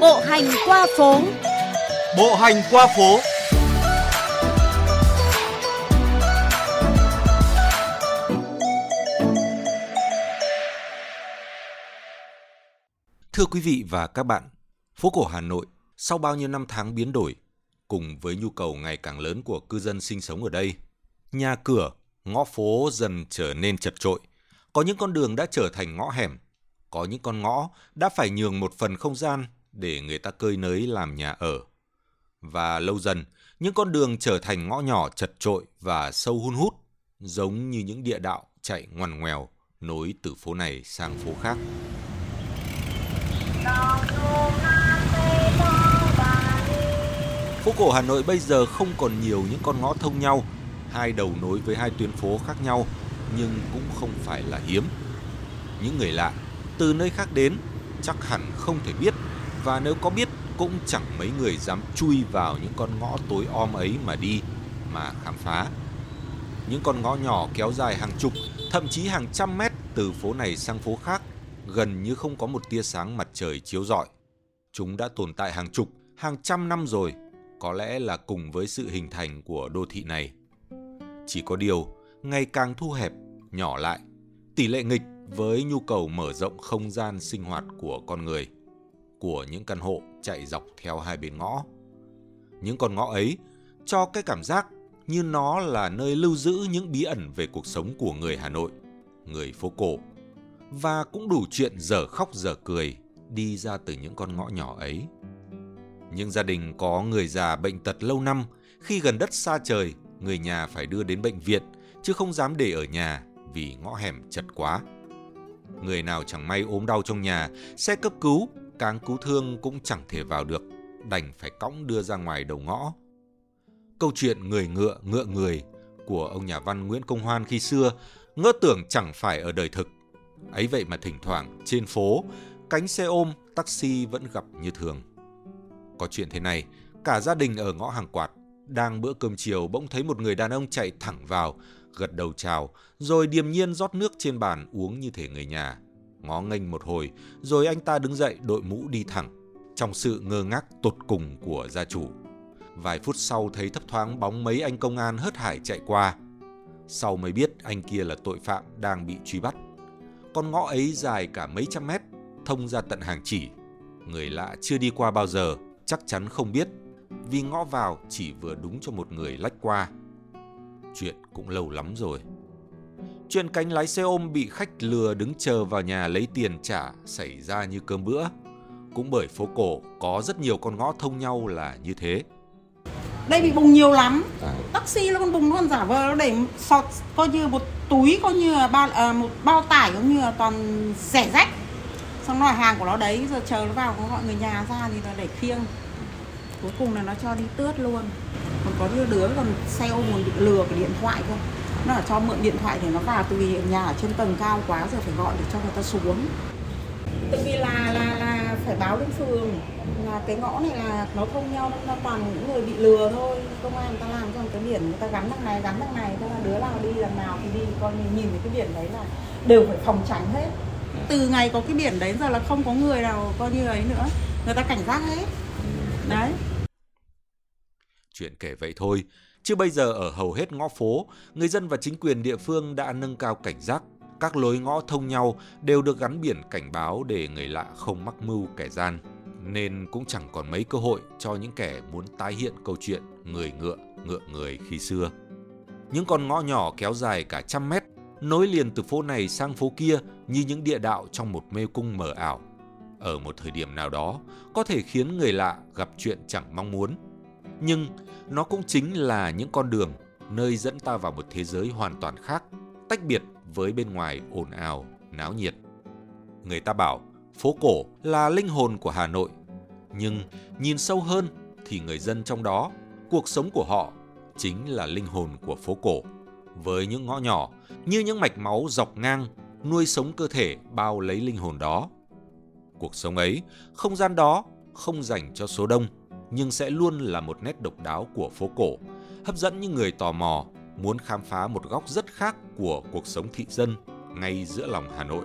Bộ hành qua phố. Bộ hành qua phố. Thưa quý vị và các bạn, phố cổ Hà Nội sau bao nhiêu năm tháng biến đổi, cùng với nhu cầu ngày càng lớn của cư dân sinh sống ở đây, nhà cửa, ngõ phố dần trở nên chật trội. Có những con đường đã trở thành ngõ hẻm, có những con ngõ đã phải nhường một phần không gian để người ta cơi nới làm nhà ở. Và lâu dần, những con đường trở thành ngõ nhỏ chật trội và sâu hun hút, giống như những địa đạo chạy ngoằn ngoèo nối từ phố này sang phố khác. Phố cổ Hà Nội bây giờ không còn nhiều những con ngõ thông nhau, hai đầu nối với hai tuyến phố khác nhau, nhưng cũng không phải là hiếm. Những người lạ từ nơi khác đến chắc hẳn không thể biết và nếu có biết cũng chẳng mấy người dám chui vào những con ngõ tối om ấy mà đi mà khám phá. Những con ngõ nhỏ kéo dài hàng chục, thậm chí hàng trăm mét từ phố này sang phố khác, gần như không có một tia sáng mặt trời chiếu rọi. Chúng đã tồn tại hàng chục, hàng trăm năm rồi, có lẽ là cùng với sự hình thành của đô thị này. Chỉ có điều, ngày càng thu hẹp, nhỏ lại, tỷ lệ nghịch với nhu cầu mở rộng không gian sinh hoạt của con người, của những căn hộ chạy dọc theo hai bên ngõ. Những con ngõ ấy cho cái cảm giác như nó là nơi lưu giữ những bí ẩn về cuộc sống của người Hà Nội, người phố cổ, và cũng đủ chuyện dở khóc dở cười đi ra từ những con ngõ nhỏ ấy. Những gia đình có người già bệnh tật lâu năm, khi gần đất xa trời, người nhà phải đưa đến bệnh viện, chứ không dám để ở nhà vì ngõ hẻm chật quá. Người nào chẳng may ốm đau trong nhà, xe cấp cứu, càng cứu thương cũng chẳng thể vào được, đành phải cõng đưa ra ngoài đầu ngõ. Câu chuyện người ngựa ngựa người của ông nhà văn Nguyễn Công Hoan khi xưa ngỡ tưởng chẳng phải ở đời thực. Ấy vậy mà thỉnh thoảng trên phố, cánh xe ôm, taxi vẫn gặp như thường. Có chuyện thế này, cả gia đình ở ngõ hàng quạt đang bữa cơm chiều bỗng thấy một người đàn ông chạy thẳng vào, gật đầu chào, rồi điềm nhiên rót nước trên bàn uống như thể người nhà. Ngó nghênh một hồi, rồi anh ta đứng dậy đội mũ đi thẳng, trong sự ngơ ngác tột cùng của gia chủ. Vài phút sau thấy thấp thoáng bóng mấy anh công an hớt hải chạy qua. Sau mới biết anh kia là tội phạm đang bị truy bắt. Con ngõ ấy dài cả mấy trăm mét, thông ra tận hàng chỉ. Người lạ chưa đi qua bao giờ, chắc chắn không biết, vì ngõ vào chỉ vừa đúng cho một người lách qua. Chuyện cũng lâu lắm rồi. Chuyện cánh lái xe ôm bị khách lừa đứng chờ vào nhà lấy tiền trả xảy ra như cơm bữa. Cũng bởi phố cổ có rất nhiều con ngõ thông nhau là như thế. Đây bị bùng nhiều lắm. À. Taxi nó còn bùng nó còn giả vờ nó để sọt coi như một túi coi như là bao à, một bao tải giống như là toàn rẻ rách. Xong rồi hàng của nó đấy giờ chờ nó vào có gọi người nhà ra thì nó để khiêng. Cuối cùng là nó cho đi tước luôn. Còn có đứa đứa còn xe ôm còn bị lừa cái điện thoại cơ nó là cho mượn điện thoại để nó vào từ vì nhà ở trên tầng cao quá giờ phải gọi để cho người ta xuống. Tự vì là là là phải báo lên phường. Là cái ngõ này là nó thông nhau nó toàn những người bị lừa thôi. Công an người ta làm cho một cái biển người ta gắn đằng này gắn đằng này thế là đứa nào đi đằng nào thì đi. Coi nhìn, nhìn thấy cái biển đấy là đều phải phòng tránh hết. Từ ngày có cái biển đấy giờ là không có người nào coi như ấy nữa. Người ta cảnh giác hết. Đấy chuyện kể vậy thôi Chứ bây giờ ở hầu hết ngõ phố, người dân và chính quyền địa phương đã nâng cao cảnh giác. Các lối ngõ thông nhau đều được gắn biển cảnh báo để người lạ không mắc mưu kẻ gian. Nên cũng chẳng còn mấy cơ hội cho những kẻ muốn tái hiện câu chuyện người ngựa, ngựa người khi xưa. Những con ngõ nhỏ kéo dài cả trăm mét, nối liền từ phố này sang phố kia như những địa đạo trong một mê cung mờ ảo. Ở một thời điểm nào đó, có thể khiến người lạ gặp chuyện chẳng mong muốn – nhưng nó cũng chính là những con đường nơi dẫn ta vào một thế giới hoàn toàn khác, tách biệt với bên ngoài ồn ào, náo nhiệt. Người ta bảo phố cổ là linh hồn của Hà Nội, nhưng nhìn sâu hơn thì người dân trong đó, cuộc sống của họ chính là linh hồn của phố cổ. Với những ngõ nhỏ như những mạch máu dọc ngang nuôi sống cơ thể bao lấy linh hồn đó. Cuộc sống ấy, không gian đó không dành cho số đông nhưng sẽ luôn là một nét độc đáo của phố cổ, hấp dẫn những người tò mò muốn khám phá một góc rất khác của cuộc sống thị dân ngay giữa lòng Hà Nội.